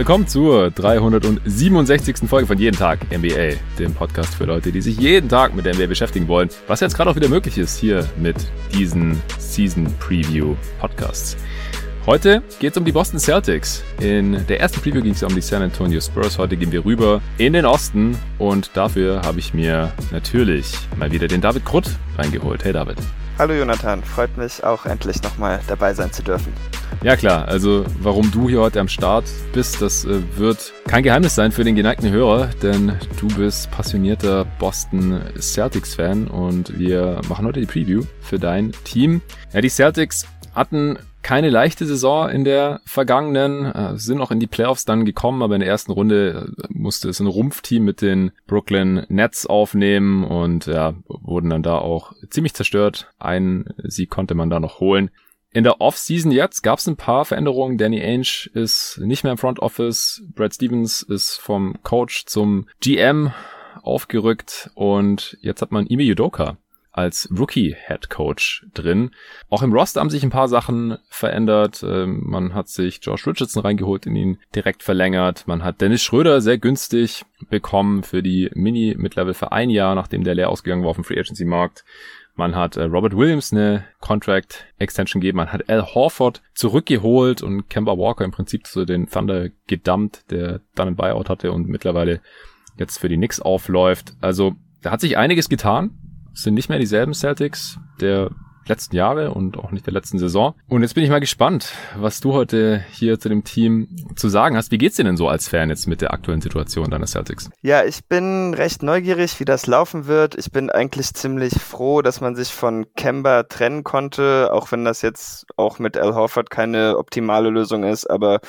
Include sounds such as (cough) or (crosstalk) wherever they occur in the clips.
Willkommen zur 367. Folge von Jeden Tag NBA, dem Podcast für Leute, die sich jeden Tag mit der NBA beschäftigen wollen, was jetzt gerade auch wieder möglich ist hier mit diesen Season Preview Podcasts. Heute geht es um die Boston Celtics. In der ersten Preview ging es um die San Antonio Spurs. Heute gehen wir rüber in den Osten und dafür habe ich mir natürlich mal wieder den David Krutt reingeholt. Hey David. Hallo Jonathan, freut mich auch endlich nochmal dabei sein zu dürfen. Ja klar, also warum du hier heute am Start bist, das äh, wird kein Geheimnis sein für den geneigten Hörer, denn du bist passionierter Boston Celtics-Fan und wir machen heute die Preview für dein Team. Ja, die Celtics hatten keine leichte Saison in der vergangenen, äh, sind auch in die Playoffs dann gekommen, aber in der ersten Runde äh, musste es ein Rumpfteam mit den Brooklyn Nets aufnehmen und ja, wurden dann da auch ziemlich zerstört. Ein Sieg konnte man da noch holen. In der Offseason jetzt gab es ein paar Veränderungen. Danny Ainge ist nicht mehr im Front Office. Brad Stevens ist vom Coach zum GM aufgerückt und jetzt hat man Ime Yudoka als Rookie Head Coach drin. Auch im Roster haben sich ein paar Sachen verändert. Ähm, man hat sich Josh Richardson reingeholt, in ihn direkt verlängert. Man hat Dennis Schröder sehr günstig bekommen für die Mini Mid-Level für ein Jahr, nachdem der leer ausgegangen war auf dem Free Agency Markt. Man hat äh, Robert Williams eine Contract Extension gegeben. Man hat Al Horford zurückgeholt und Kemba Walker im Prinzip zu den Thunder gedumpt, der dann ein Buyout hatte und mittlerweile jetzt für die Knicks aufläuft. Also da hat sich einiges getan sind nicht mehr dieselben Celtics der letzten Jahre und auch nicht der letzten Saison. Und jetzt bin ich mal gespannt, was du heute hier zu dem Team zu sagen hast. Wie geht's dir denn so als Fan jetzt mit der aktuellen Situation deiner Celtics? Ja, ich bin recht neugierig, wie das laufen wird. Ich bin eigentlich ziemlich froh, dass man sich von Kemba trennen konnte, auch wenn das jetzt auch mit Al Horford keine optimale Lösung ist, aber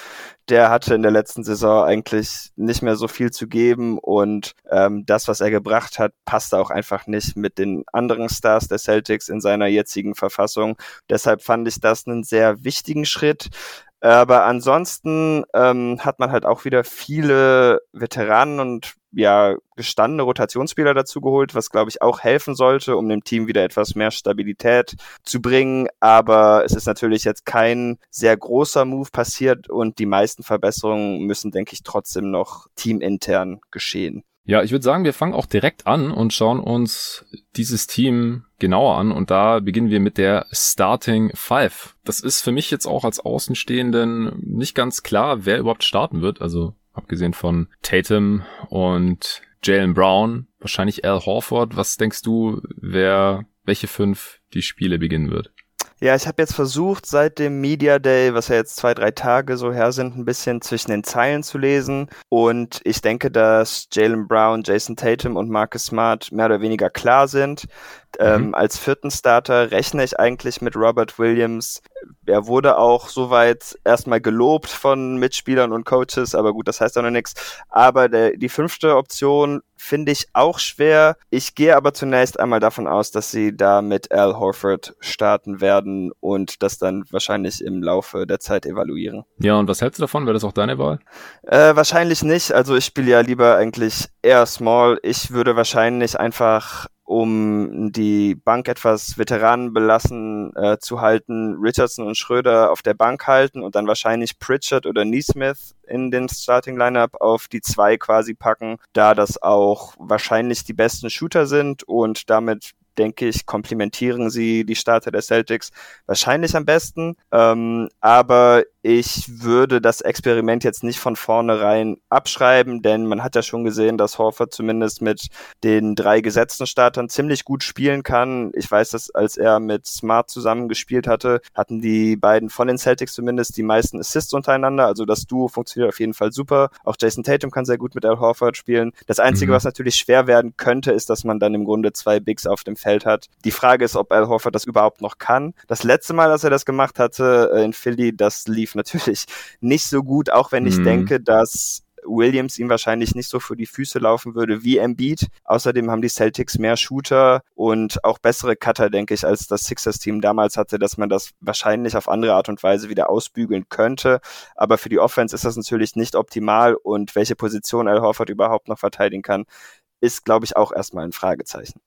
der hatte in der letzten Saison eigentlich nicht mehr so viel zu geben und ähm, das, was er gebracht hat, passte auch einfach nicht mit den anderen Stars der Celtics in seiner jetzigen Verfassung. Deshalb fand ich das einen sehr wichtigen Schritt. Aber ansonsten ähm, hat man halt auch wieder viele Veteranen und ja gestandene Rotationsspieler dazu geholt, was glaube ich auch helfen sollte, um dem Team wieder etwas mehr Stabilität zu bringen. Aber es ist natürlich jetzt kein sehr großer Move passiert und die meisten Verbesserungen müssen, denke ich, trotzdem noch teamintern geschehen. Ja, ich würde sagen, wir fangen auch direkt an und schauen uns dieses Team genauer an. Und da beginnen wir mit der Starting Five. Das ist für mich jetzt auch als Außenstehenden nicht ganz klar, wer überhaupt starten wird. Also abgesehen von Tatum und Jalen Brown, wahrscheinlich Al Horford. Was denkst du, wer welche fünf die Spiele beginnen wird? Ja, ich habe jetzt versucht, seit dem Media Day, was ja jetzt zwei, drei Tage so her sind, ein bisschen zwischen den Zeilen zu lesen. Und ich denke, dass Jalen Brown, Jason Tatum und Marcus Smart mehr oder weniger klar sind. Ähm, mhm. als vierten Starter rechne ich eigentlich mit Robert Williams. Er wurde auch soweit erstmal gelobt von Mitspielern und Coaches, aber gut, das heißt auch noch nichts. Aber der, die fünfte Option finde ich auch schwer. Ich gehe aber zunächst einmal davon aus, dass sie da mit Al Horford starten werden und das dann wahrscheinlich im Laufe der Zeit evaluieren. Ja, und was hältst du davon? Wäre das auch deine Wahl? Äh, wahrscheinlich nicht. Also ich spiele ja lieber eigentlich eher small. Ich würde wahrscheinlich einfach um die Bank etwas Veteranen belassen äh, zu halten, Richardson und Schröder auf der Bank halten und dann wahrscheinlich Pritchard oder Neesmith in den Starting Lineup auf die zwei quasi packen, da das auch wahrscheinlich die besten Shooter sind und damit denke ich, komplementieren sie die Starter der Celtics wahrscheinlich am besten. Ähm, aber ich würde das Experiment jetzt nicht von vornherein abschreiben, denn man hat ja schon gesehen, dass Horford zumindest mit den drei gesetzten Startern ziemlich gut spielen kann. Ich weiß, dass als er mit Smart zusammen gespielt hatte, hatten die beiden von den Celtics zumindest die meisten Assists untereinander. Also das Duo funktioniert auf jeden Fall super. Auch Jason Tatum kann sehr gut mit Al Horford spielen. Das Einzige, mhm. was natürlich schwer werden könnte, ist, dass man dann im Grunde zwei Bigs auf dem Feld hat. Die Frage ist, ob Al Horford das überhaupt noch kann. Das letzte Mal, dass er das gemacht hatte äh, in Philly, das lief lief natürlich nicht so gut, auch wenn ich mhm. denke, dass Williams ihm wahrscheinlich nicht so für die Füße laufen würde wie Embiid. Außerdem haben die Celtics mehr Shooter und auch bessere Cutter, denke ich, als das Sixers-Team damals hatte, dass man das wahrscheinlich auf andere Art und Weise wieder ausbügeln könnte. Aber für die Offense ist das natürlich nicht optimal und welche Position Al Horford überhaupt noch verteidigen kann, ist, glaube ich, auch erstmal ein Fragezeichen.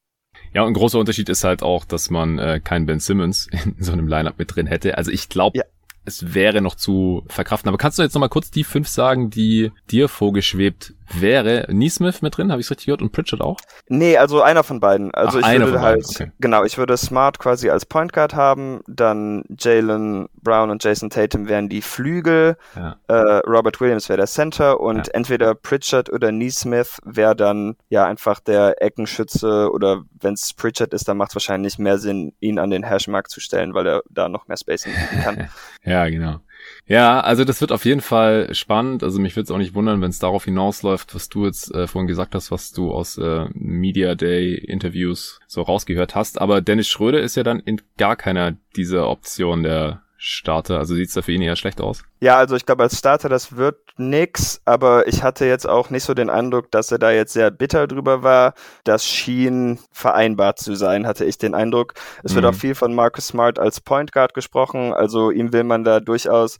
Ja, ein großer Unterschied ist halt auch, dass man äh, keinen Ben Simmons in so einem Lineup mit drin hätte. Also ich glaube, ja es wäre noch zu verkraften. Aber kannst du jetzt nochmal kurz die fünf sagen, die dir vorgeschwebt wäre Neesmith mit drin, habe ich richtig gehört, und Pritchard auch? Nee, also einer von beiden. Also Ach, ich würde halt, okay. genau, ich würde Smart quasi als Point Guard haben, dann Jalen Brown und Jason Tatum wären die Flügel, Ja. äh, Robert Williams wäre der Center und Ja. entweder Pritchard oder Neesmith wäre dann ja einfach der Eckenschütze oder wenn es Pritchard ist, dann macht es wahrscheinlich mehr Sinn, ihn an den Hashmark zu stellen, weil er da noch mehr Spacing bieten kann. (laughs) Ja, genau. Ja, also das wird auf jeden Fall spannend. Also mich würde es auch nicht wundern, wenn es darauf hinausläuft, was du jetzt äh, vorhin gesagt hast, was du aus äh, Media Day Interviews so rausgehört hast. Aber Dennis Schröder ist ja dann in gar keiner dieser Optionen der Starter. Also sieht's da für ihn eher schlecht aus. Ja, also ich glaube, als Starter, das wird nix, aber ich hatte jetzt auch nicht so den Eindruck, dass er da jetzt sehr bitter drüber war. Das schien vereinbart zu sein, hatte ich den Eindruck. Es wird Mhm. auch viel von Marcus Smart als Point Guard gesprochen, also ihm will man da durchaus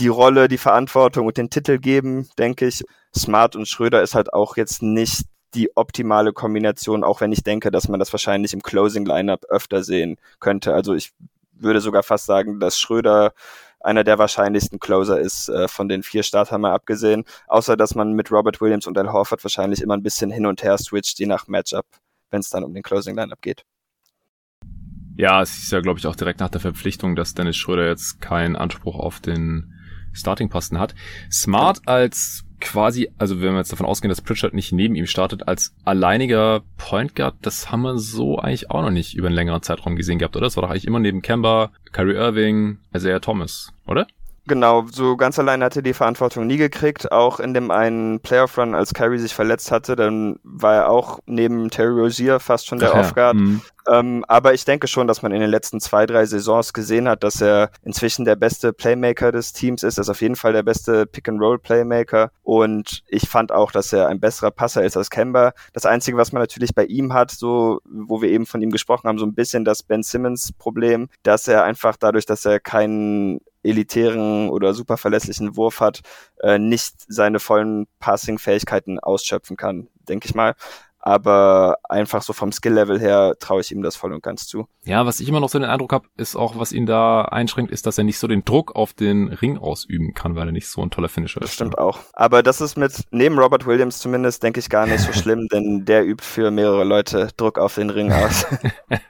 die Rolle, die Verantwortung und den Titel geben, denke ich. Smart und Schröder ist halt auch jetzt nicht die optimale Kombination, auch wenn ich denke, dass man das wahrscheinlich im Closing Lineup öfter sehen könnte. Also ich würde sogar fast sagen, dass Schröder einer der wahrscheinlichsten Closer ist, äh, von den vier Startern mal abgesehen. Außer, dass man mit Robert Williams und Al Horford wahrscheinlich immer ein bisschen hin und her switcht, je nach Matchup, wenn es dann um den Closing Lineup geht. Ja, es ist ja, glaube ich, auch direkt nach der Verpflichtung, dass Dennis Schröder jetzt keinen Anspruch auf den Starting-Posten hat. Smart als quasi, also wenn wir jetzt davon ausgehen, dass Pritchard nicht neben ihm startet, als alleiniger Point Guard, das haben wir so eigentlich auch noch nicht über einen längeren Zeitraum gesehen gehabt, oder? Das war doch eigentlich immer neben Kemba, Kyrie Irving, Isaiah Thomas, oder? Genau, so ganz alleine hat er die Verantwortung nie gekriegt. Auch in dem einen Playoff-Run, als Kyrie sich verletzt hatte, dann war er auch neben Terry Rozier fast schon der Ach ja, Off-Guard. mhm. Ähm, aber ich denke schon, dass man in den letzten zwei, drei Saisons gesehen hat, dass er inzwischen der beste Playmaker des Teams ist. Er ist auf jeden Fall der beste Pick-and-Roll-Playmaker. Und ich fand auch, dass er ein besserer Passer ist als Kemba. Das Einzige, was man natürlich bei ihm hat, so, wo wir eben von ihm gesprochen haben, so ein bisschen das Ben Simmons-Problem, dass er einfach dadurch, dass er keinen elitären oder super verlässlichen Wurf hat, äh, nicht seine vollen Passing-Fähigkeiten ausschöpfen kann, denke ich mal. Aber einfach so vom Skill-Level her traue ich ihm das voll und ganz zu. Ja, was ich immer noch so den Eindruck habe, ist auch, was ihn da einschränkt, ist, dass er nicht so den Druck auf den Ring ausüben kann, weil er nicht so ein toller Finisher Das ist. stimmt auch. Aber das ist mit, neben Robert Williams zumindest, denke ich, gar nicht so (laughs) schlimm, denn der übt für mehrere Leute Druck auf den Ring aus.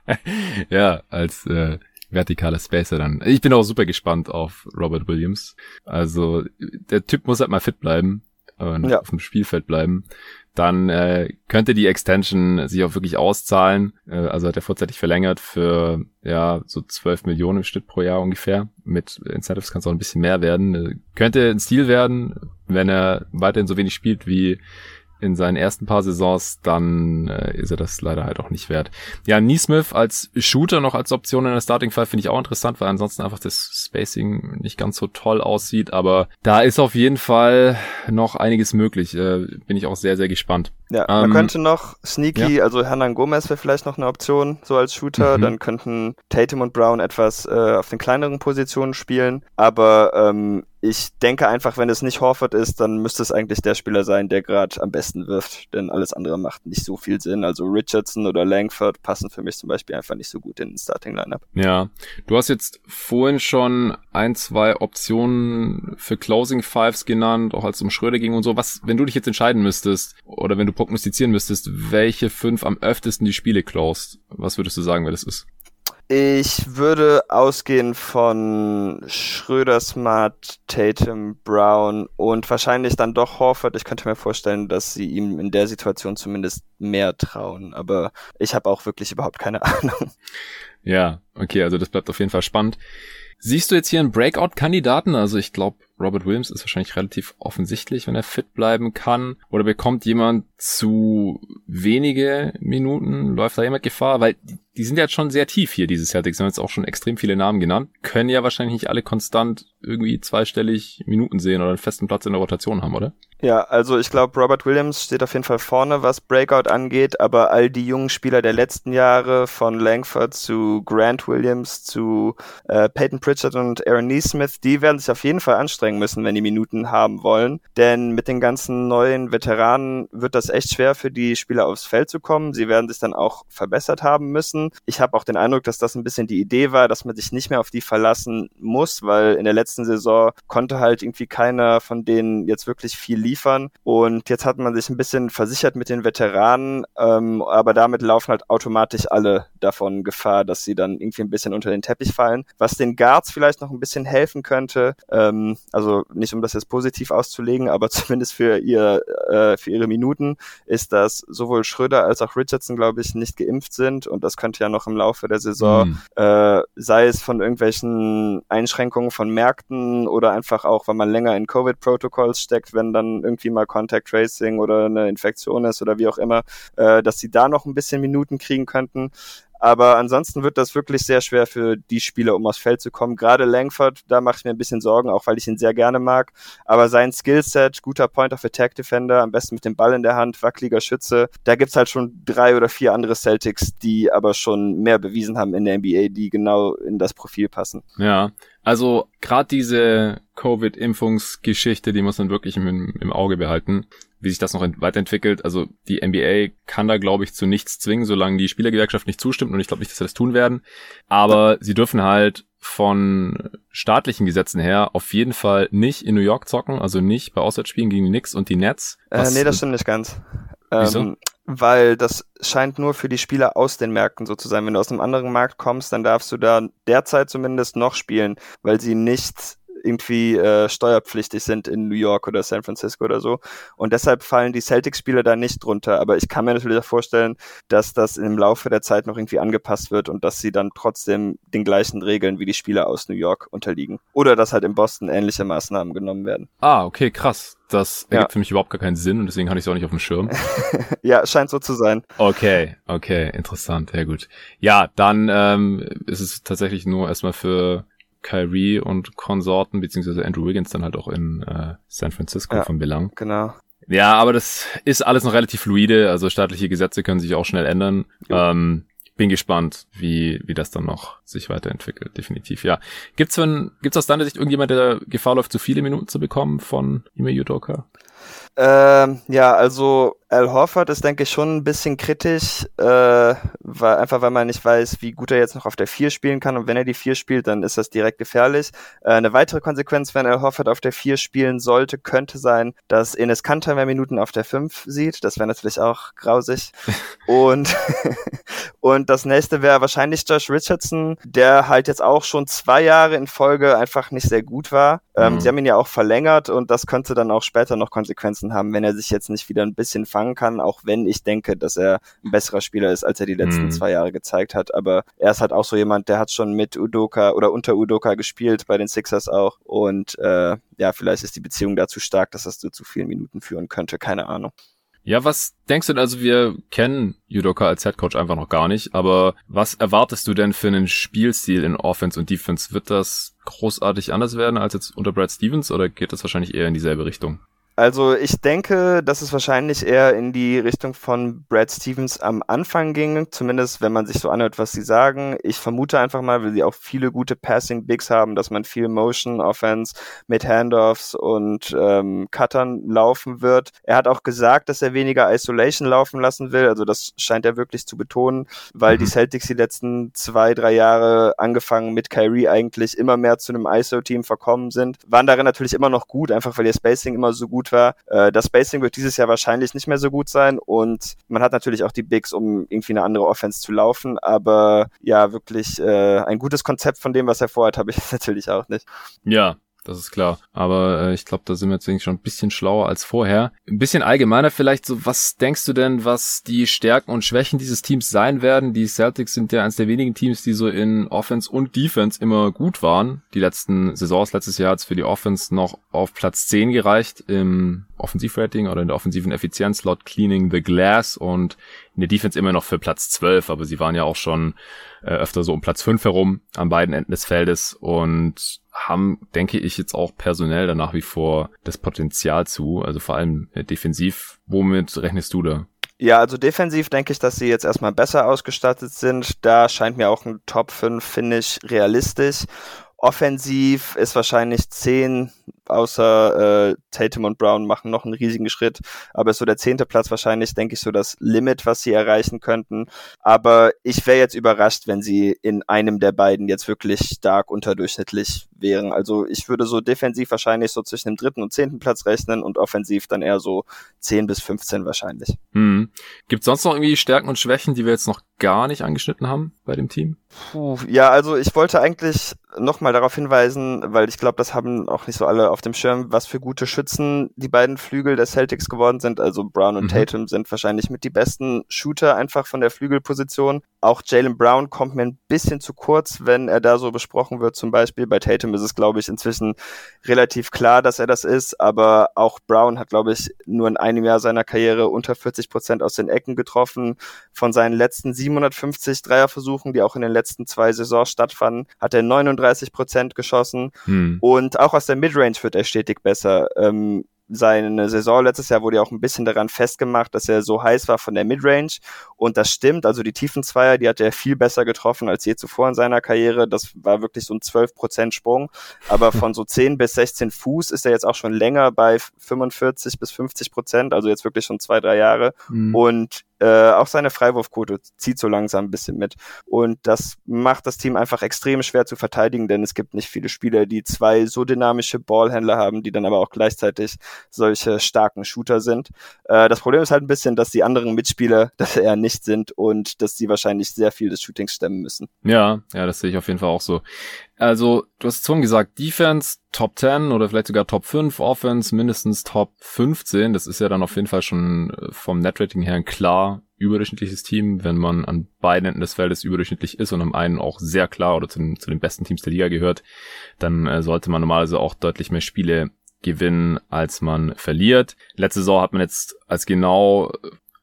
(laughs) ja, als äh, vertikaler Spacer dann. Ich bin auch super gespannt auf Robert Williams. Also der Typ muss halt mal fit bleiben und Ja. auf dem Spielfeld bleiben. Dann äh, könnte die Extension sich auch wirklich auszahlen. Äh, also hat er vorzeitig verlängert für ja so 12 Millionen im Schnitt pro Jahr ungefähr. Mit Incentives kann es auch ein bisschen mehr werden. Äh, könnte ein Stil werden, wenn er weiterhin so wenig spielt wie in seinen ersten paar Saisons, dann äh, ist er das leider halt auch nicht wert. Ja, Neesmith als Shooter noch als Option in der Starting Five finde ich auch interessant, weil ansonsten einfach das Spacing nicht ganz so toll aussieht, aber da ist auf jeden Fall noch einiges möglich. Äh, bin ich auch sehr, sehr gespannt. Ja, man Ähm, könnte noch Sneaky, also Hernan Gomez wäre vielleicht noch eine Option, so als Shooter. Mhm. Dann könnten Tatum und Brown etwas äh, auf den kleineren Positionen spielen. Aber ähm, ich denke einfach, wenn es nicht Horford ist, dann müsste es eigentlich der Spieler sein, der gerade am besten wirft. Denn alles andere macht nicht so viel Sinn. Also Richardson oder Langford passen für mich zum Beispiel einfach nicht so gut in den Starting Lineup. Ja, du hast jetzt vorhin schon ein, zwei Optionen für Closing Fives genannt, auch als es um Schröder ging und so. Was, wenn du dich jetzt entscheiden müsstest oder wenn du prognostizieren müsstest, welche fünf am öftesten die Spiele closed, was würdest du sagen, wer das ist? Ich würde ausgehen von Schröder, Smart, Tatum, Brown und wahrscheinlich dann doch Horford. Ich könnte mir vorstellen, dass sie ihm in der Situation zumindest mehr trauen. Aber ich habe auch wirklich überhaupt keine (laughs) Ahnung. Ja, okay, also das bleibt auf jeden Fall spannend. Siehst du jetzt hier einen Breakout-Kandidaten? Also ich glaube, Robert Williams ist wahrscheinlich relativ offensichtlich, wenn er fit bleiben kann. Oder bekommt jemand zu wenige Minuten? Läuft da jemand Gefahr? Weil die- die sind ja jetzt schon sehr tief hier, diese Celtics. Wir haben jetzt auch schon extrem viele Namen genannt. Können ja wahrscheinlich nicht alle konstant irgendwie zweistellig Minuten sehen oder einen festen Platz in der Rotation haben, oder? Ja, also ich glaube, Robert Williams steht auf jeden Fall vorne, was Breakout angeht, aber all die jungen Spieler der letzten Jahre, von Langford zu Grant Williams zu äh, Peyton Pritchard und Aaron Neesmith, die werden sich auf jeden Fall anstrengen müssen, wenn die Minuten haben wollen. Denn mit den ganzen neuen Veteranen wird das echt schwer für die Spieler aufs Feld zu kommen. Sie werden sich dann auch verbessert haben müssen. Ich habe auch den Eindruck, dass das ein bisschen die Idee war, dass man sich nicht mehr auf die verlassen muss, weil in der letzten Saison konnte halt irgendwie keiner von denen jetzt wirklich viel liefern. Und jetzt hat man sich ein bisschen versichert mit den Veteranen, ähm, aber damit laufen halt automatisch alle davon Gefahr, dass sie dann irgendwie ein bisschen unter den Teppich fallen. Was den Guards vielleicht noch ein bisschen helfen könnte, ähm, also nicht um das jetzt positiv auszulegen, aber (laughs) zumindest für ihr äh, für ihre Minuten, ist, dass sowohl Schröder als auch Richardson, glaube ich, nicht geimpft sind und das könnte ja noch im Laufe der Saison, mhm. äh, sei es von irgendwelchen Einschränkungen von Märkten oder einfach auch, weil man länger in Covid-Protocolls steckt, wenn dann irgendwie mal Contact Tracing oder eine Infektion ist oder wie auch immer, äh, dass sie da noch ein bisschen Minuten kriegen könnten. Aber ansonsten wird das wirklich sehr schwer für die Spieler, um aufs Feld zu kommen. Gerade Langford, da mache ich mir ein bisschen Sorgen, auch weil ich ihn sehr gerne mag. Aber sein Skillset, guter Point of Attack Defender, am besten mit dem Ball in der Hand, wackeliger Schütze, da gibt's halt schon drei oder vier andere Celtics, die aber schon mehr bewiesen haben in der NBA, die genau in das Profil passen. Ja, also gerade diese Covid-Impfungsgeschichte, die muss man wirklich im, im Auge behalten wie sich das noch weiterentwickelt. Also die NBA kann da, glaube ich, zu nichts zwingen, solange die Spielergewerkschaft nicht zustimmt und ich glaube nicht, dass sie das tun werden. Aber sie dürfen halt von staatlichen Gesetzen her auf jeden Fall nicht in New York zocken, also nicht bei Auswärtsspielen gegen die Knicks und die Nets. Äh, nee, das stimmt nicht ganz. Wieso? Ähm, weil das scheint nur für die Spieler aus den Märkten so zu sein. Wenn du aus einem anderen Markt kommst, dann darfst du da derzeit zumindest noch spielen, weil sie nicht irgendwie äh, steuerpflichtig sind in New York oder San Francisco oder so. Und deshalb fallen die Celtics-Spieler da nicht drunter. Aber ich kann mir natürlich auch vorstellen, dass das im Laufe der Zeit noch irgendwie angepasst wird und dass sie dann trotzdem den gleichen Regeln wie die Spieler aus New York unterliegen. Oder dass halt in Boston ähnliche Maßnahmen genommen werden. Ah, okay, krass. Das ergibt ja. für mich überhaupt gar keinen Sinn und deswegen hatte ich es auch nicht auf dem Schirm. (laughs) ja, scheint so zu sein. Okay, okay, interessant, sehr gut. Ja, dann ähm, ist es tatsächlich nur erstmal für Kyrie und Konsorten, beziehungsweise Andrew Wiggins dann halt auch in äh, San Francisco ja, von Belang. Genau. Ja, aber das ist alles noch relativ fluide, also staatliche Gesetze können sich auch schnell ändern. Ähm, bin gespannt, wie, wie das dann noch sich weiterentwickelt, definitiv, ja. Gibt's, wenn, gibt's aus deiner Sicht irgendjemand, der Gefahr läuft, zu viele Minuten zu bekommen von Ime Udoka? Ähm, ja, also Al Horford ist, denke ich, schon ein bisschen kritisch, äh, weil, einfach weil man nicht weiß, wie gut er jetzt noch auf der 4 spielen kann. Und wenn er die 4 spielt, dann ist das direkt gefährlich. Äh, eine weitere Konsequenz, wenn Al Horford auf der 4 spielen sollte, könnte sein, dass Enes Kanter mehr Minuten auf der 5 sieht. Das wäre natürlich auch grausig. (laughs) und, (laughs) und das nächste wäre wahrscheinlich Josh Richardson, der halt jetzt auch schon zwei Jahre in Folge einfach nicht sehr gut war. Ähm, mhm. Sie haben ihn ja auch verlängert und das könnte dann auch später noch Konsequenzen haben, wenn er sich jetzt nicht wieder ein bisschen fangen kann, auch wenn ich denke, dass er ein besserer Spieler ist, als er die letzten mhm. zwei Jahre gezeigt hat. Aber er ist halt auch so jemand, der hat schon mit Udoka oder unter Udoka gespielt, bei den Sixers auch. Und äh, ja, vielleicht ist die Beziehung dazu stark, dass das zu zu vielen Minuten führen könnte. Keine Ahnung. Ja, was denkst du denn, also wir kennen Judoka als Headcoach einfach noch gar nicht, aber was erwartest du denn für einen Spielstil in Offense und Defense? Wird das großartig anders werden als jetzt unter Brad Stevens oder geht das wahrscheinlich eher in dieselbe Richtung? Also ich denke, dass es wahrscheinlich eher in die Richtung von Brad Stevens am Anfang ging, zumindest wenn man sich so anhört, was sie sagen. Ich vermute einfach mal, weil sie auch viele gute Passing Bigs haben, dass man viel Motion Offense mit Handoffs und ähm, Cuttern laufen wird. Er hat auch gesagt, dass er weniger Isolation laufen lassen will, also das scheint er wirklich zu betonen, weil mhm. die Celtics die letzten zwei, drei Jahre angefangen mit Kyrie eigentlich immer mehr zu einem ISO-Team verkommen sind. Waren darin natürlich immer noch gut, einfach weil ihr Spacing immer so gut gut war. Äh, das Spacing wird dieses Jahr wahrscheinlich nicht mehr so gut sein und man hat natürlich auch die Bigs, um irgendwie eine andere Offense zu laufen, aber ja, wirklich äh, ein gutes Konzept von dem, was er vorhat, habe ich (laughs) natürlich auch nicht. Ja, das ist klar. Aber äh, ich glaube, da sind wir jetzt schon ein bisschen schlauer als vorher. Ein bisschen allgemeiner vielleicht so, was denkst du denn, was die Stärken und Schwächen dieses Teams sein werden? Die Celtics sind ja eines der wenigen Teams, die so in Offense und Defense immer gut waren. Die letzten Saisons, letztes Jahr hat es für die Offense noch auf Platz 10 gereicht im Offensivrating oder in der offensiven Effizienz laut Cleaning the Glass und in der Defense immer noch für Platz 12, aber sie waren ja auch schon äh, öfter so um Platz 5 herum an beiden Enden des Feldes und haben, denke ich, jetzt auch personell danach wie vor das Potenzial zu, also vor allem äh, defensiv. Womit rechnest du da? Ja, also defensiv denke ich, dass sie jetzt erstmal besser ausgestattet sind. Da scheint mir auch ein Top 5 Finish realistisch. Offensiv ist wahrscheinlich 10, außer äh, Tatum und Brown machen noch einen riesigen Schritt. Aber ist so der zehnte Platz wahrscheinlich, denke ich, so das Limit, was sie erreichen könnten. Aber ich wäre jetzt überrascht, wenn sie in einem der beiden jetzt wirklich stark unterdurchschnittlich wären. Also ich würde so defensiv wahrscheinlich so zwischen dem dritten und zehnten Platz rechnen und offensiv dann eher so 10 bis 15 wahrscheinlich. Hm. Gibt sonst noch irgendwie Stärken und Schwächen, die wir jetzt noch gar nicht angeschnitten haben bei dem Team? Puh, ja, also ich wollte eigentlich nochmal darauf hinweisen, weil ich glaube, das haben auch nicht so alle auf dem Schirm, was für gute Schützen die beiden Flügel der Celtics geworden sind. Also Brown und mhm. Tatum sind wahrscheinlich mit die besten Shooter einfach von der Flügelposition. Auch Jalen Brown kommt mir ein bisschen zu kurz, wenn er da so besprochen wird. Zum Beispiel bei Tatum ist es, glaube ich, inzwischen relativ klar, dass er das ist. Aber auch Brown hat, glaube ich, nur in einem Jahr seiner Karriere unter 40 Prozent aus den Ecken getroffen. Von seinen letzten 750 Dreierversuchen, die auch in den letzten zwei Saisons stattfanden, hat er 39 Prozent geschossen. Hm. Und auch aus der Midrange wird er stetig besser. Ähm, seine Saison letztes Jahr wurde ja auch ein bisschen daran festgemacht, dass er so heiß war von der Midrange. Und das stimmt. Also die tiefen Zweier, die hat er viel besser getroffen als je zuvor in seiner Karriere. Das war wirklich so ein 12% Sprung. Aber von so 10 bis 16 Fuß ist er jetzt auch schon länger bei 45 bis 50 Prozent. Also jetzt wirklich schon zwei, drei Jahre. Mhm. Und äh, auch seine Freiwurfquote zieht so langsam ein bisschen mit. Und das macht das Team einfach extrem schwer zu verteidigen, denn es gibt nicht viele Spieler, die zwei so dynamische Ballhändler haben, die dann aber auch gleichzeitig solche starken Shooter sind. Äh, das Problem ist halt ein bisschen, dass die anderen Mitspieler (laughs) das eher nicht sind und dass sie wahrscheinlich sehr viel des Shootings stemmen müssen. Ja, ja, das sehe ich auf jeden Fall auch so. Also, du hast schon gesagt, Defense Top 10 oder vielleicht sogar Top 5, Offense mindestens Top 15. Das ist ja dann auf jeden Fall schon äh, vom Netrating her ein klar überdurchschnittliches Team, wenn man an beiden Enden des Feldes überdurchschnittlich ist und am einen auch sehr klar oder zu den, zu den besten Teams der Liga gehört, dann äh, sollte man normalerweise auch deutlich mehr Spiele gewinnen, als man verliert. Letzte Saison hat man jetzt als genau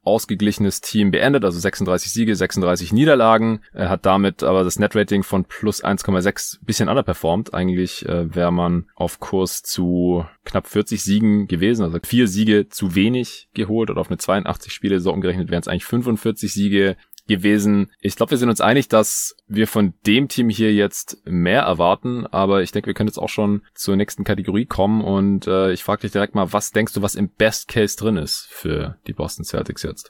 ausgeglichenes Team beendet, also 36 Siege, 36 Niederlagen. Er hat damit aber das Netrating von plus 1,6 bisschen underperformed. Eigentlich äh, wäre man auf Kurs zu knapp 40 Siegen gewesen, also vier Siege zu wenig geholt oder auf eine 82 Spiele so umgerechnet wären es eigentlich 45 Siege gewesen. Ich glaube, wir sind uns einig, dass wir von dem Team hier jetzt mehr erwarten, aber ich denke, wir können jetzt auch schon zur nächsten Kategorie kommen und äh, ich frage dich direkt mal, was denkst du, was im Best Case drin ist für die Boston Celtics jetzt?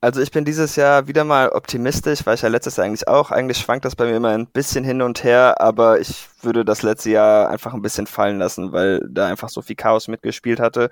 Also ich bin dieses Jahr wieder mal optimistisch, weil ich ja letztes Jahr eigentlich auch. Eigentlich schwankt das bei mir immer ein bisschen hin und her, aber ich würde das letzte Jahr einfach ein bisschen fallen lassen, weil da einfach so viel Chaos mitgespielt hatte.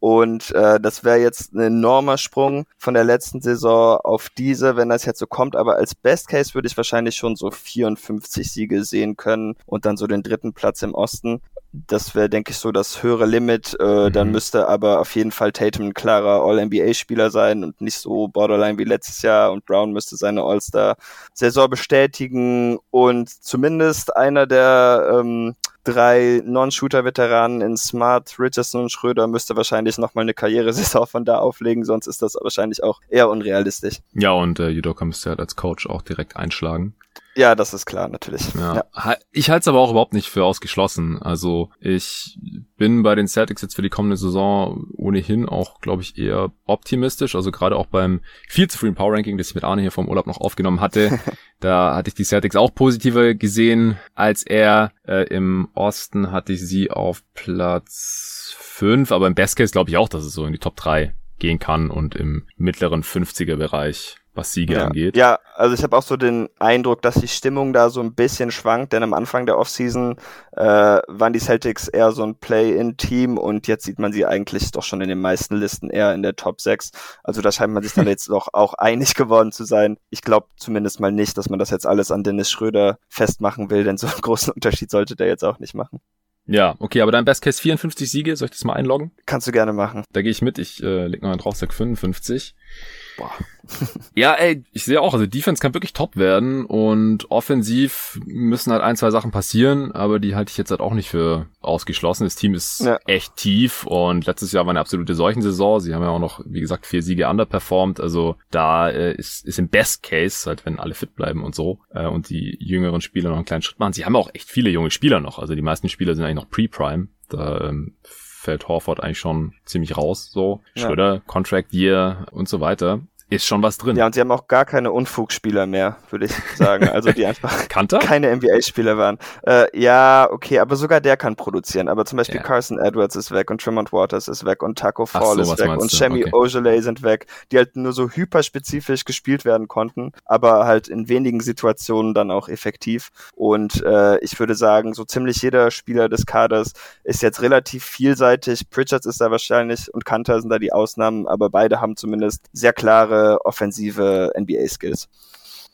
Und äh, das wäre jetzt ein enormer Sprung von der letzten Saison auf diese, wenn das jetzt so kommt. Aber als Best Case würde ich wahrscheinlich schon so 54 Siege sehen können und dann so den dritten Platz im Osten das wäre, denke ich, so das höhere Limit. Äh, mhm. Dann müsste aber auf jeden Fall Tatum ein klarer All-NBA-Spieler sein und nicht so borderline wie letztes Jahr. Und Brown müsste seine All-Star-Saison bestätigen und zumindest einer der ähm, drei Non-Shooter-Veteranen in Smart, Richardson und Schröder müsste wahrscheinlich nochmal eine Karrieresaison von da auflegen, sonst ist das wahrscheinlich auch eher unrealistisch. Ja, und äh, Judoka müsste halt als Coach auch direkt einschlagen. Ja, das ist klar, natürlich. Ja. ja. Ich halte es aber auch überhaupt nicht für ausgeschlossen. Also ich bin bei den Celtics jetzt für die kommende Saison ohnehin auch, glaube ich, eher optimistisch. Also gerade auch beim viel zu frühen Power Ranking, das ich mit Arne hier vom Urlaub noch aufgenommen hatte, (laughs) da hatte ich die Celtics auch positiver gesehen als er. Äh, Im Osten hatte ich sie auf Platz fünf, aber im Best Case glaube ich auch, dass es so in die Top drei gehen kann und im mittleren 50er Bereich was Siege ja. angeht. Ja, also ich habe auch so den Eindruck, dass die Stimmung da so ein bisschen schwankt, denn am Anfang der Offseason äh, waren die Celtics eher so ein Play-in-Team und jetzt sieht man sie eigentlich doch schon in den meisten Listen eher in der Top 6. Also da scheint man sich dann (laughs) jetzt doch auch einig geworden zu sein. Ich glaube zumindest mal nicht, dass man das jetzt alles an Dennis Schröder festmachen will, denn so einen großen Unterschied sollte der jetzt auch nicht machen. Ja, okay, aber dein Best Case 54 Siege, soll ich das mal einloggen? Kannst du gerne machen. Da gehe ich mit, ich äh, leg noch einen drauf, sag 55. Boah. (laughs) ja, ey, ich sehe auch, also Defense kann wirklich top werden und offensiv müssen halt ein, zwei Sachen passieren, aber die halte ich jetzt halt auch nicht für ausgeschlossen. Das Team ist ja. echt tief und letztes Jahr war eine absolute Seuchensaison. Sie haben ja auch noch, wie gesagt, vier Siege underperformed. Also da äh, ist, ist im Best Case, halt wenn alle fit bleiben und so äh, und die jüngeren Spieler noch einen kleinen Schritt machen. Sie haben auch echt viele junge Spieler noch. Also die meisten Spieler sind eigentlich noch Pre-Prime. Da ähm, fällt Horford eigentlich schon ziemlich raus, so. Schröder, ja. Contract Year und so weiter. Ist schon was drin. Ja, und sie haben auch gar keine Unfugspieler mehr, würde ich sagen. Also die (laughs) einfach Kanter? keine NBA-Spieler waren. Äh, ja, okay, aber sogar der kann produzieren. Aber zum Beispiel Ja. Carson Edwards ist weg und Tremont Waters ist weg und Taco Fall so, ist weg und? Shemi Okay. Ojeley sind weg, die halt nur so hyperspezifisch gespielt werden konnten, aber halt in wenigen Situationen dann auch effektiv. Und äh, ich würde sagen, so ziemlich jeder Spieler des Kaders ist jetzt relativ vielseitig. Pritchards ist da wahrscheinlich und Kanter sind da die Ausnahmen, aber beide haben zumindest sehr klare offensive NBA-Skills.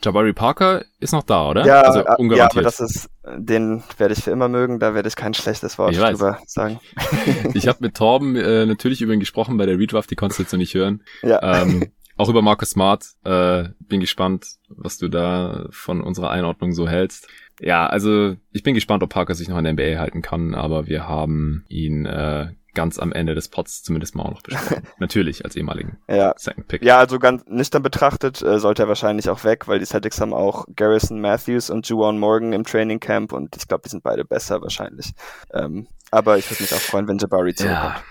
Jabari Parker ist noch da, oder? Ja, also äh, ja, aber das ist, den werde ich für immer mögen, da werde ich kein schlechtes Wort drüber sagen. (laughs) ich habe mit Torben äh, natürlich über ihn gesprochen bei der Redraft, die konntest du jetzt noch nicht hören. Ja. Ähm, (laughs) auch über Marcus Smart. Äh, bin gespannt, was du da von unserer Einordnung so hältst. Ja, also ich bin gespannt, ob Parker sich noch in der NBA halten kann, aber wir haben ihn äh, ganz am Ende des Pots zumindest mal auch noch besprochen. (laughs) Natürlich als ehemaligen ja. Second Pick. Ja, also ganz nüchtern betrachtet äh, sollte er wahrscheinlich auch weg, weil die Celtics haben auch Garrison Matthews und Juwan Morgan im Training Camp und ich glaube, die sind beide besser wahrscheinlich. Ähm, aber ich würde mich auch freuen, wenn Jabari zurückkommt. Ja,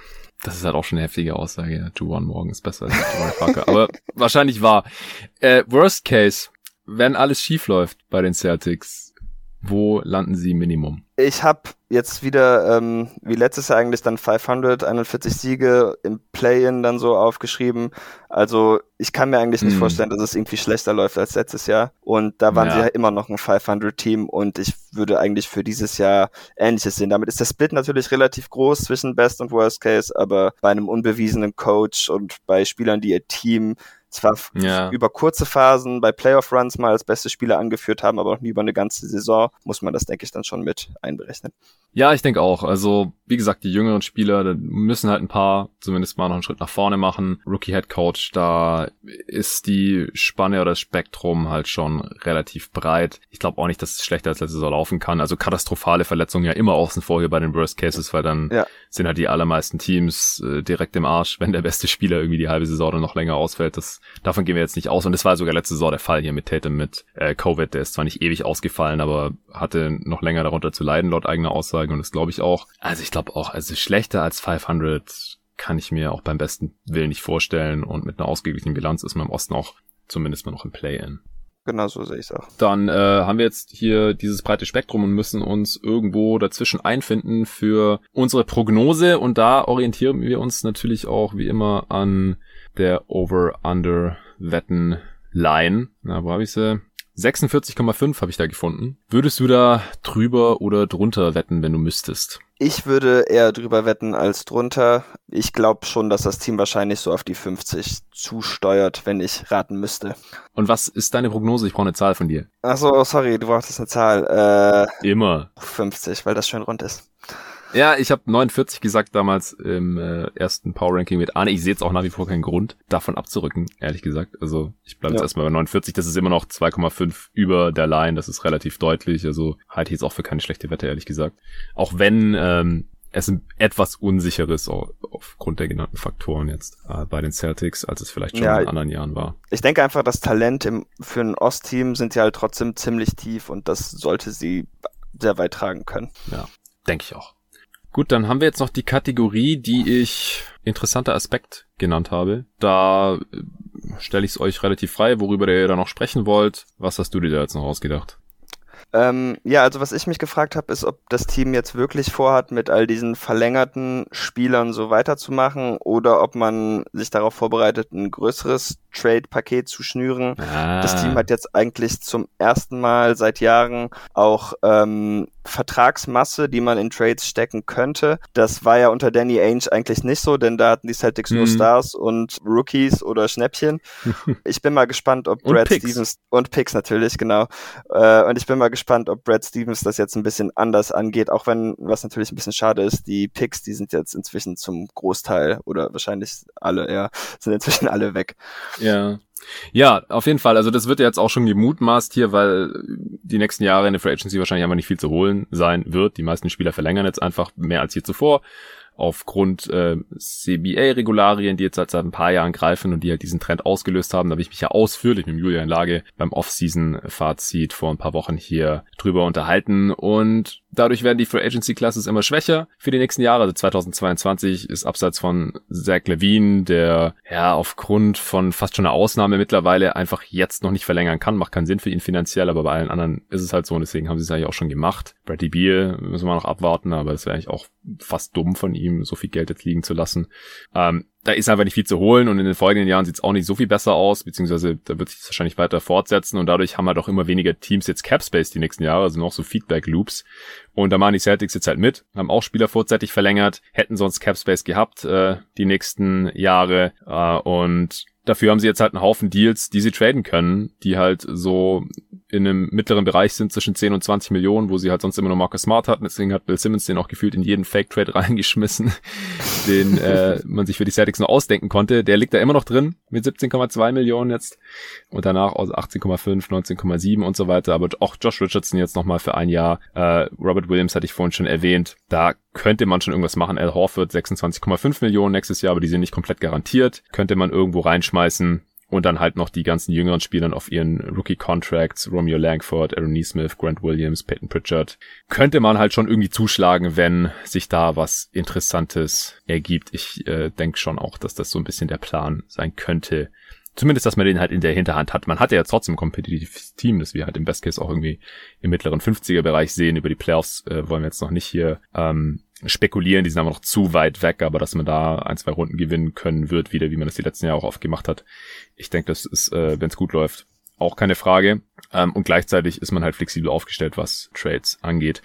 das ist halt auch schon eine heftige Aussage. Ja. Juwan Morgan ist besser als Jabari Parker. Aber (laughs) wahrscheinlich wahr. Äh, worst Case, wenn alles schief läuft bei den Celtics, wo landen sie Minimum? Ich habe jetzt wieder, ähm, wie letztes Jahr eigentlich, dann 541 Siege im Play-In dann so aufgeschrieben. Also ich kann mir eigentlich nicht Hm. vorstellen, dass es irgendwie schlechter läuft als letztes Jahr. Und da waren Ja. sie ja immer noch ein 500-Team und ich würde eigentlich für dieses Jahr Ähnliches sehen. Damit ist der Split natürlich relativ groß zwischen Best und Worst Case, aber bei einem unbewiesenen Coach und bei Spielern, die ihr Team zwar Ja. über kurze Phasen bei Playoff-Runs mal als beste Spieler angeführt haben, aber auch nie über eine ganze Saison, muss man das, denke ich, dann schon mit einberechnen. Ja, ich denke auch. Also, wie gesagt, die jüngeren Spieler da müssen halt ein paar zumindest mal noch einen Schritt nach vorne machen. Rookie Head Coach, da ist die Spanne oder das Spektrum halt schon relativ breit. Ich glaube auch nicht, dass es schlechter als letzte Saison laufen kann. Also katastrophale Verletzungen ja immer außen vor hier bei den Worst Cases, weil dann Ja. sind halt die allermeisten Teams äh, direkt im Arsch, wenn der beste Spieler irgendwie die halbe Saison dann noch länger ausfällt. Das, davon gehen wir jetzt nicht aus. Und das war sogar letzte Saison der Fall hier mit Tatum mit äh, Covid. Der ist zwar nicht ewig ausgefallen, aber hatte noch länger darunter zu leiden, laut eigener Aussage. Und das glaube ich auch. Also ich glaube auch, also schlechter als 500 kann ich mir auch beim besten Willen nicht vorstellen. Und mit einer ausgeglichenen Bilanz ist man im Osten auch zumindest mal noch im Play-In. Genau so sehe ich es auch. Dann äh, haben wir jetzt hier dieses breite Spektrum und müssen uns irgendwo dazwischen einfinden für unsere Prognose. Und da orientieren wir uns natürlich auch wie immer an der Over-Under-Wetten-Line. Na, wo habe ich sie? 46,5 habe ich da gefunden. Würdest du da drüber oder drunter wetten, wenn du müsstest? Ich würde eher drüber wetten als drunter. Ich glaube schon, dass das Team wahrscheinlich so auf die 50 zusteuert, wenn ich raten müsste. Und was ist deine Prognose? Ich brauche eine Zahl von dir. Achso, sorry, du brauchtest eine Zahl. Immer. Äh, 50, weil das schön rund ist. Ja, ich habe 49 gesagt damals im äh, ersten Power Ranking mit Arne. Ich sehe jetzt auch nach wie vor keinen Grund, davon abzurücken, ehrlich gesagt. Also ich bleibe jetzt Ja. erstmal bei 49. Das ist immer noch 2,5 über der Line. Das ist relativ deutlich. Also halte ich jetzt auch für keine schlechte Wette, ehrlich gesagt. Auch wenn ähm, es etwas unsicheres au- aufgrund der genannten Faktoren jetzt äh, bei den Celtics, als es vielleicht schon Ja. in anderen Jahren war. Ich denke einfach, das Talent im, für ein Ostteam sind ja halt trotzdem ziemlich tief und das sollte sie sehr weit tragen können. Denke ich auch. Gut, dann haben wir jetzt noch die Kategorie, die ich interessanter Aspekt genannt habe. Da äh, stelle ich es euch relativ frei, worüber ihr da noch sprechen wollt. Was hast du dir da jetzt noch ausgedacht? Ähm, ja, also was ich mich gefragt habe, ist, ob das Team jetzt wirklich vorhat, mit all diesen verlängerten Spielern so weiterzumachen oder ob man sich darauf vorbereitet, ein größeres Trade-Paket zu schnüren. Ah, Das Team hat jetzt eigentlich zum ersten Mal seit Jahren auch ähm, Vertragsmasse, die man in Trades stecken könnte. Das war ja unter Danny Ainge eigentlich nicht so, denn da hatten die Celtics nur Mhm. Stars und Rookies oder Schnäppchen. (laughs) Ich bin mal gespannt, ob Brad Picks. Stevens und Picks natürlich, genau. Äh, und ich bin mal gespannt, ob Brad Stevens das jetzt ein bisschen anders angeht, auch wenn, was natürlich ein bisschen schade ist, die Picks, die sind jetzt inzwischen zum Großteil oder wahrscheinlich alle, ja, sind inzwischen alle weg. Ja. Ja, auf jeden Fall. Also das wird ja jetzt auch schon gemutmaßt hier, weil die nächsten Jahre in der Free Agency wahrscheinlich einfach nicht viel zu holen sein wird. Die meisten Spieler verlängern jetzt einfach mehr als je zuvor. Aufgrund äh, CBA-Regularien, die jetzt seit, seit ein paar Jahren greifen und die halt diesen Trend ausgelöst haben. Da habe ich mich ja ausführlich mit Julian Lage beim Off-Season-Fazit vor ein paar Wochen hier drüber unterhalten und Dadurch werden die Free Agency Classes immer schwächer für die nächsten Jahre. Also 2022 ist abseits von Zach Levine, der ja aufgrund von fast schon einer Ausnahme mittlerweile einfach jetzt noch nicht verlängern kann. Macht keinen Sinn für ihn finanziell, aber bei allen anderen ist es halt so und deswegen haben sie es eigentlich auch schon gemacht. Brady Beal müssen wir noch abwarten, aber das wäre eigentlich auch fast dumm von ihm, so viel Geld jetzt liegen zu lassen. Ähm, da ist einfach nicht viel zu holen und in den folgenden Jahren sieht es auch nicht so viel besser aus, beziehungsweise da wird sich wahrscheinlich weiter fortsetzen und dadurch haben halt auch immer weniger Teams jetzt Cap Space die nächsten Jahre, also noch so Feedback Loops und da machen die Celtics jetzt halt mit, haben auch Spieler vorzeitig verlängert, hätten sonst Cap Space gehabt äh, die nächsten Jahre äh, und Dafür haben sie jetzt halt einen Haufen Deals, die sie traden können, die halt so in einem mittleren Bereich sind zwischen 10 und 20 Millionen, wo sie halt sonst immer nur Marcus Smart hatten. Deswegen hat Bill Simmons den auch gefühlt in jeden Fake-Trade (laughs) reingeschmissen, den äh, man sich für die Celtics nur ausdenken konnte. Der liegt da immer noch drin mit 17,2 Millionen jetzt und danach aus 18,5, 19,7 und so weiter. Aber auch Josh Richardson jetzt nochmal für ein Jahr. Äh, Robert Williams hatte ich vorhin schon erwähnt. Da könnte man schon irgendwas machen. Al Horford 26,5 Millionen nächstes Jahr, aber die sind nicht komplett garantiert. Könnte man irgendwo reinschmeißen. Und dann halt noch die ganzen jüngeren Spielern auf ihren Rookie-Contracts, Romeo Langford, Aaron Neesmith, Grant Williams, Peyton Pritchard. Könnte man halt schon irgendwie zuschlagen, wenn sich da was Interessantes ergibt. Ich äh, denke schon auch, dass das so ein bisschen der Plan sein könnte. Zumindest, dass man den halt in der Hinterhand hat. Man hat ja trotzdem ein kompetitives Team, das wir halt im Best Case auch irgendwie im mittleren 50er-Bereich sehen. Über die Playoffs äh, wollen wir jetzt noch nicht hier ähm, spekulieren, die sind aber noch zu weit weg, aber dass man da ein, zwei Runden gewinnen können wird, wieder, wie man das die letzten Jahre auch oft gemacht hat. Ich denke, das ist, äh, wenn es gut läuft, auch keine Frage. Ähm, und gleichzeitig ist man halt flexibel aufgestellt, was Trades angeht.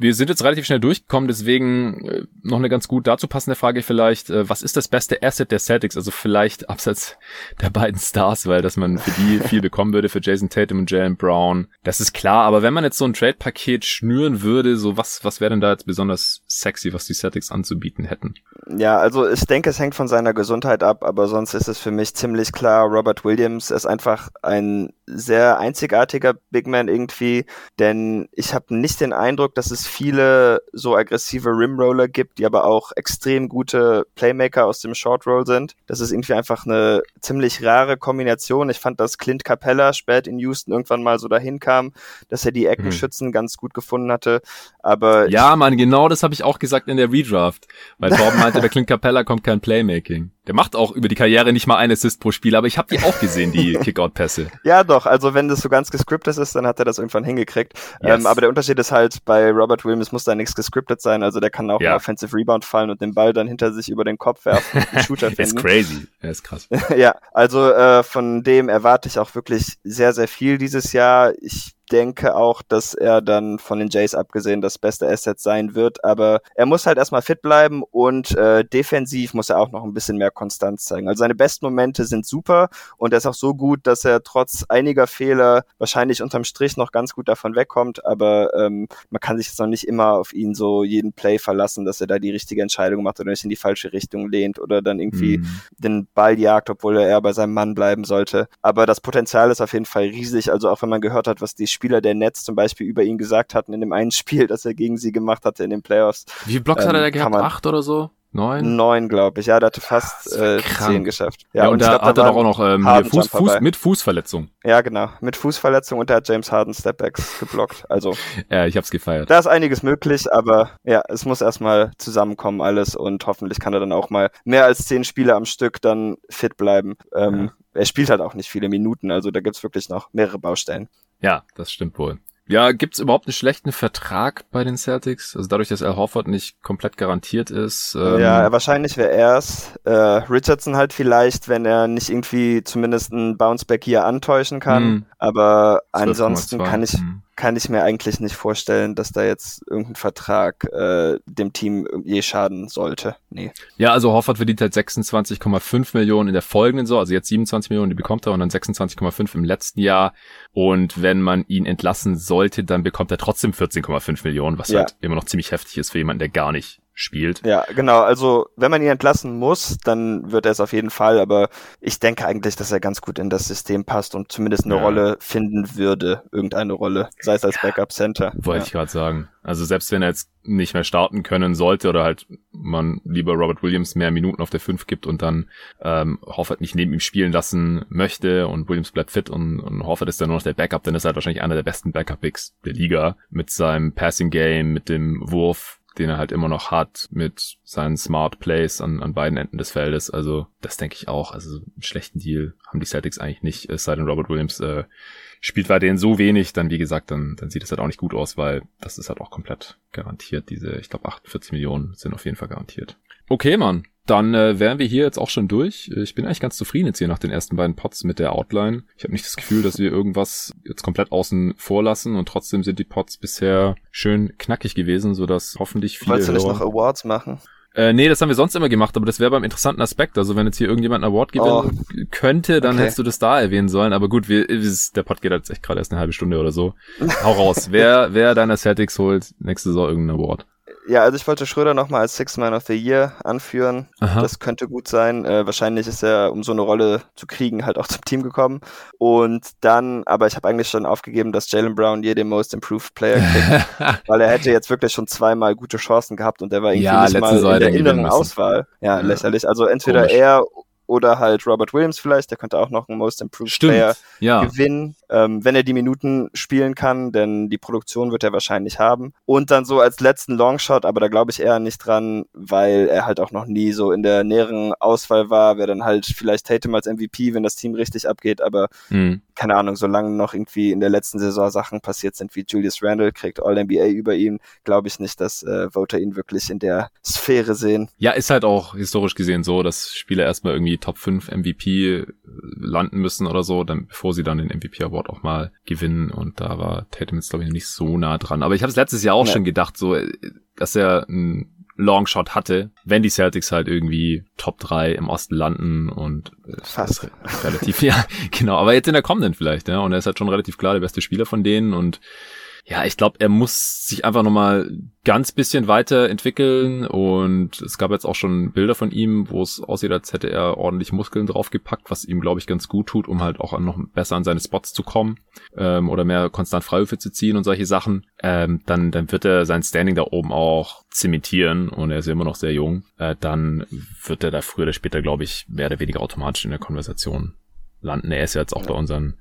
Wir sind jetzt relativ schnell durchgekommen, deswegen äh, noch eine ganz gut dazu passende Frage vielleicht. Äh, was ist das beste Asset der Celtics? Also vielleicht abseits der beiden Stars, weil dass man für die (laughs) viel bekommen würde, für Jason Tatum und Jalen Brown. Das ist klar, aber wenn man jetzt so ein Trade-Paket schnüren würde, so was, was wäre denn da jetzt besonders sexy, was die Celtics anzubieten hätten? Ja, also ich denke, es hängt von seiner Gesundheit ab, aber sonst ist es für mich ziemlich klar, Robert Williams ist einfach ein sehr einzigartiger Big Man irgendwie, denn ich habe nicht den Eindruck, dass es viele so aggressive Rimroller gibt, die aber auch extrem gute Playmaker aus dem Short Roll sind. Das ist irgendwie einfach eine ziemlich rare Kombination. Ich fand, dass Clint Capella spät in Houston irgendwann mal so dahin kam, dass er die Eckenschützen mhm. ganz gut gefunden hatte. Aber ja, man, genau das habe ich auch gesagt in der Redraft, weil Torben meinte, bei Clint Capella kommt kein Playmaking. Der macht auch über die Karriere nicht mal ein Assist pro Spiel, aber ich habe die auch gesehen, die (laughs) Kickout-Pässe. ja, doch. Also wenn das so ganz gescriptet ist, dann hat er das irgendwann hingekriegt. Yes. Ähm, aber der Unterschied ist halt, bei Robert Williams muss da nichts gescriptet sein. Also der kann auch ja. Offensive Rebound fallen und den Ball dann hinter sich über den Kopf werfen und Shooter (laughs) finden. ist crazy. Er ist krass. (laughs) ja, also äh, von dem erwarte ich auch wirklich sehr, sehr viel dieses Jahr. Ich denke auch, dass er dann von den Jays abgesehen das beste Asset sein wird. Aber er muss halt erstmal fit bleiben und äh, defensiv muss er auch noch ein bisschen mehr Konstanz zeigen. Also seine besten Momente sind super und er ist auch so gut, dass er trotz einiger Fehler wahrscheinlich unterm Strich noch ganz gut davon wegkommt. Aber ähm, man kann sich jetzt noch nicht immer auf ihn so jeden Play verlassen, dass er da die richtige Entscheidung macht oder nicht in die falsche Richtung lehnt oder dann irgendwie mhm. den Ball jagt, obwohl er eher bei seinem Mann bleiben sollte. Aber das Potenzial ist auf jeden Fall riesig. Also auch wenn man gehört hat, was die Spieler der Nets zum Beispiel über ihn gesagt hatten in dem einen (laughs) Spiel, das er gegen sie gemacht hatte in den Playoffs. Wie viele Blocks ähm, hat er da gehabt? Acht oder so? Neun? Neun, glaube ich. Ja, der hatte fast äh, zehn geschafft. Ja, ja und, und da hat er doch auch noch ähm, Fuß, Fuß, mit Fußverletzung. Ja, genau. Mit Fußverletzung und der hat James Harden Stepbacks geblockt. Also. (laughs) ja, ich hab's gefeiert. Da ist einiges möglich, aber ja, es muss erstmal zusammenkommen alles und hoffentlich kann er dann auch mal mehr als zehn Spiele am Stück dann fit bleiben. Ähm, ja. Er spielt halt auch nicht viele Minuten, also da gibt's wirklich noch mehrere Baustellen. Ja, das stimmt wohl. Ja, gibt's überhaupt einen schlechten Vertrag bei den Celtics? Also dadurch, dass Al Horford nicht komplett garantiert ist. Ähm ja, wahrscheinlich wäre er's. Äh, Richardson halt vielleicht, wenn er nicht irgendwie zumindest ein Bounceback hier antäuschen kann. Hm. Aber ansonsten kann ich, hm kann ich mir eigentlich nicht vorstellen, dass da jetzt irgendein Vertrag äh, dem Team je schaden sollte. Nee. Ja, also Hoffert verdient halt 26,5 Millionen in der folgenden Saison, also jetzt 27 Millionen, die bekommt er und dann 26,5 im letzten Jahr. Und wenn man ihn entlassen sollte, dann bekommt er trotzdem 14,5 Millionen, was ja. halt immer noch ziemlich heftig ist für jemanden, der gar nicht spielt. Ja, genau. Also, wenn man ihn entlassen muss, dann wird er es auf jeden Fall. Aber ich denke eigentlich, dass er ganz gut in das System passt und zumindest eine ja. Rolle finden würde. Irgendeine Rolle. Sei es als Backup Center. Wollte ja. ich gerade sagen. Also, selbst wenn er jetzt nicht mehr starten können sollte oder halt man lieber Robert Williams mehr Minuten auf der 5 gibt und dann ähm, Hoffert nicht neben ihm spielen lassen möchte und Williams bleibt fit und, und Hoffert ist dann nur noch der Backup, dann ist er halt wahrscheinlich einer der besten Backup-Picks der Liga mit seinem Passing-Game, mit dem Wurf, den er halt immer noch hat mit seinen Smart Plays an, an beiden Enden des Feldes. Also das denke ich auch. Also einen schlechten Deal haben die Celtics eigentlich nicht, es sei denn Robert Williams äh, spielt weiterhin so wenig, dann wie gesagt, dann, dann sieht es halt auch nicht gut aus, weil das ist halt auch komplett garantiert. Diese, ich glaube, 48 Millionen sind auf jeden Fall garantiert. Okay, Mann. Dann äh, wären wir hier jetzt auch schon durch. Ich bin eigentlich ganz zufrieden jetzt hier nach den ersten beiden Pots mit der Outline. Ich habe nicht das Gefühl, dass wir irgendwas jetzt komplett außen vor lassen und trotzdem sind die Pots bisher schön knackig gewesen, sodass hoffentlich viele. Wolltest du nicht noch Awards machen? Äh, nee, das haben wir sonst immer gemacht, aber das wäre beim interessanten Aspekt. Also wenn jetzt hier irgendjemand einen Award gewinnen oh. könnte, dann okay. hättest du das da erwähnen sollen. Aber gut, wir, der Pod geht jetzt echt gerade erst eine halbe Stunde oder so. Hau raus. wer, wer deiner Celtics holt nächste Saison irgendeinen Award? Ja, also ich wollte Schröder nochmal als Six Man of the Year anführen. Aha. Das könnte gut sein. Äh, wahrscheinlich ist er, um so eine Rolle zu kriegen, halt auch (laughs) zum Team gekommen. Und dann, aber ich habe eigentlich schon aufgegeben, dass Jalen Brown hier den Most Improved Player (laughs) kriegt, weil er hätte jetzt wirklich schon zweimal gute Chancen gehabt und er war irgendwie ja, nicht mal in der inneren Auswahl. Ja, ja, lächerlich. Also entweder Komisch. er oder halt Robert Williams vielleicht, der könnte auch noch einen Most Improved Stimmt, Player ja. gewinnen, ähm, wenn er die Minuten spielen kann, denn die Produktion wird er wahrscheinlich haben. Und dann so als letzten Longshot, aber da glaube ich eher nicht dran, weil er halt auch noch nie so in der näheren Auswahl war, wäre dann halt vielleicht Tatum als MVP, wenn das Team richtig abgeht, aber mhm. keine Ahnung, solange noch irgendwie in der letzten Saison Sachen passiert sind, wie Julius Randle kriegt All-NBA über ihn, glaube ich nicht, dass äh, Voter ihn wirklich in der Sphäre sehen. Ja, ist halt auch historisch gesehen so, dass Spieler erstmal irgendwie Top 5 MVP landen müssen oder so, dann, bevor sie dann den MVP Award auch mal gewinnen. Und da war Tatum jetzt, glaube ich, nicht so nah dran. Aber ich habe es letztes Jahr auch ja. schon gedacht, so, dass er ein Longshot hatte, wenn die Celtics halt irgendwie Top 3 im Osten landen und äh, fast relativ, (laughs) ja, genau, aber jetzt in der kommenden vielleicht, ja, und er ist halt schon relativ klar der beste Spieler von denen und ja, ich glaube, er muss sich einfach nochmal ganz bisschen weiterentwickeln und es gab jetzt auch schon Bilder von ihm, wo es aussieht, als hätte er ordentlich Muskeln draufgepackt, was ihm, glaube ich, ganz gut tut, um halt auch noch besser an seine Spots zu kommen ähm, oder mehr konstant Freiwürfe zu ziehen und solche Sachen. Ähm, dann, dann wird er sein Standing da oben auch zementieren und er ist ja immer noch sehr jung. Äh, dann wird er da früher oder später, glaube ich, mehr oder weniger automatisch in der Konversation landen. Er ist ja jetzt auch bei unseren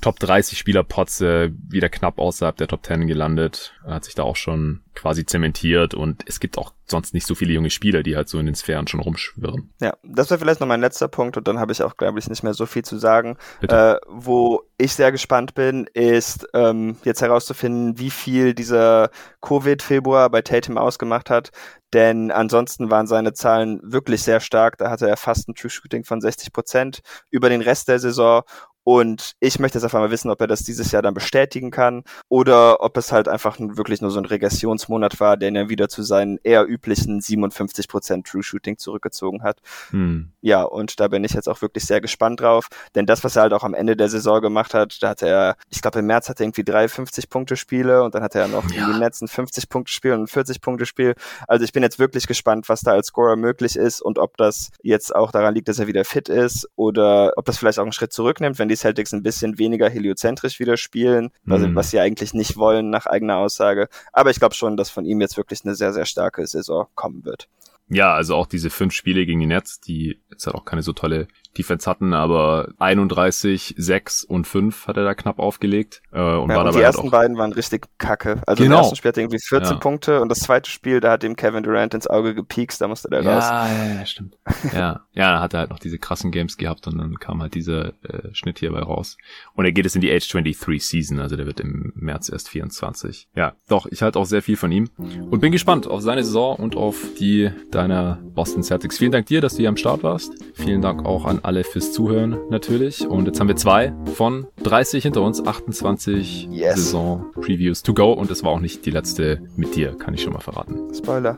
Top 30 Spieler Potze wieder knapp außerhalb der Top 10 gelandet. Er hat sich da auch schon quasi zementiert und es gibt auch sonst nicht so viele junge Spieler, die halt so in den Sphären schon rumschwirren. Ja, das wäre vielleicht noch mein letzter Punkt und dann habe ich auch, glaube ich, nicht mehr so viel zu sagen. Äh, wo ich sehr gespannt bin, ist ähm, jetzt herauszufinden, wie viel dieser Covid-Februar bei Tatum ausgemacht hat. Denn ansonsten waren seine Zahlen wirklich sehr stark. Da hatte er fast ein True Shooting von 60 Prozent über den Rest der Saison und ich möchte jetzt einfach mal wissen, ob er das dieses Jahr dann bestätigen kann oder ob es halt einfach wirklich nur so ein Regressionsmonat war, der ihn wieder zu seinen eher üblichen 57% True Shooting zurückgezogen hat. Hm. Ja, und da bin ich jetzt auch wirklich sehr gespannt drauf, denn das, was er halt auch am Ende der Saison gemacht hat, da hatte er, ich glaube im März hatte er irgendwie drei 50-Punkte-Spiele und dann hatte er noch ja. im Netz ein 50-Punkte-Spiel und ein 40-Punkte-Spiel. Also ich bin jetzt wirklich gespannt, was da als Scorer möglich ist und ob das jetzt auch daran liegt, dass er wieder fit ist oder ob das vielleicht auch einen Schritt zurücknimmt, wenn die Celtics ein bisschen weniger heliozentrisch wieder spielen, mhm. was sie eigentlich nicht wollen nach eigener Aussage. Aber ich glaube schon, dass von ihm jetzt wirklich eine sehr, sehr starke Saison kommen wird. Ja, also auch diese fünf Spiele gegen die Nets, die jetzt halt auch keine so tolle Defense hatten, aber 31, 6 und 5 hat er da knapp aufgelegt. Äh, und ja, war und dabei die ersten halt beiden waren richtig kacke. Also genau. im ersten Spiel hat er irgendwie 14 ja. Punkte und das zweite Spiel, da hat ihm Kevin Durant ins Auge gepiekst, da musste der ja, raus. Ja, ja, stimmt. (laughs) ja, ja, dann hat er halt noch diese krassen Games gehabt und dann kam halt dieser äh, Schnitt hierbei raus. Und er geht es in die Age 23 Season, also der wird im März erst 24. Ja, doch, ich halte auch sehr viel von ihm und bin gespannt auf seine Saison und auf die deiner Boston Celtics. Vielen Dank dir, dass du hier am Start warst. Vielen Dank auch an alle fürs Zuhören natürlich. Und jetzt haben wir zwei von 30 hinter uns, 28 yes. Saison-Previews to go. Und es war auch nicht die letzte mit dir, kann ich schon mal verraten. Spoiler.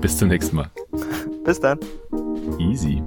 Bis zum nächsten Mal. Bis dann. Easy.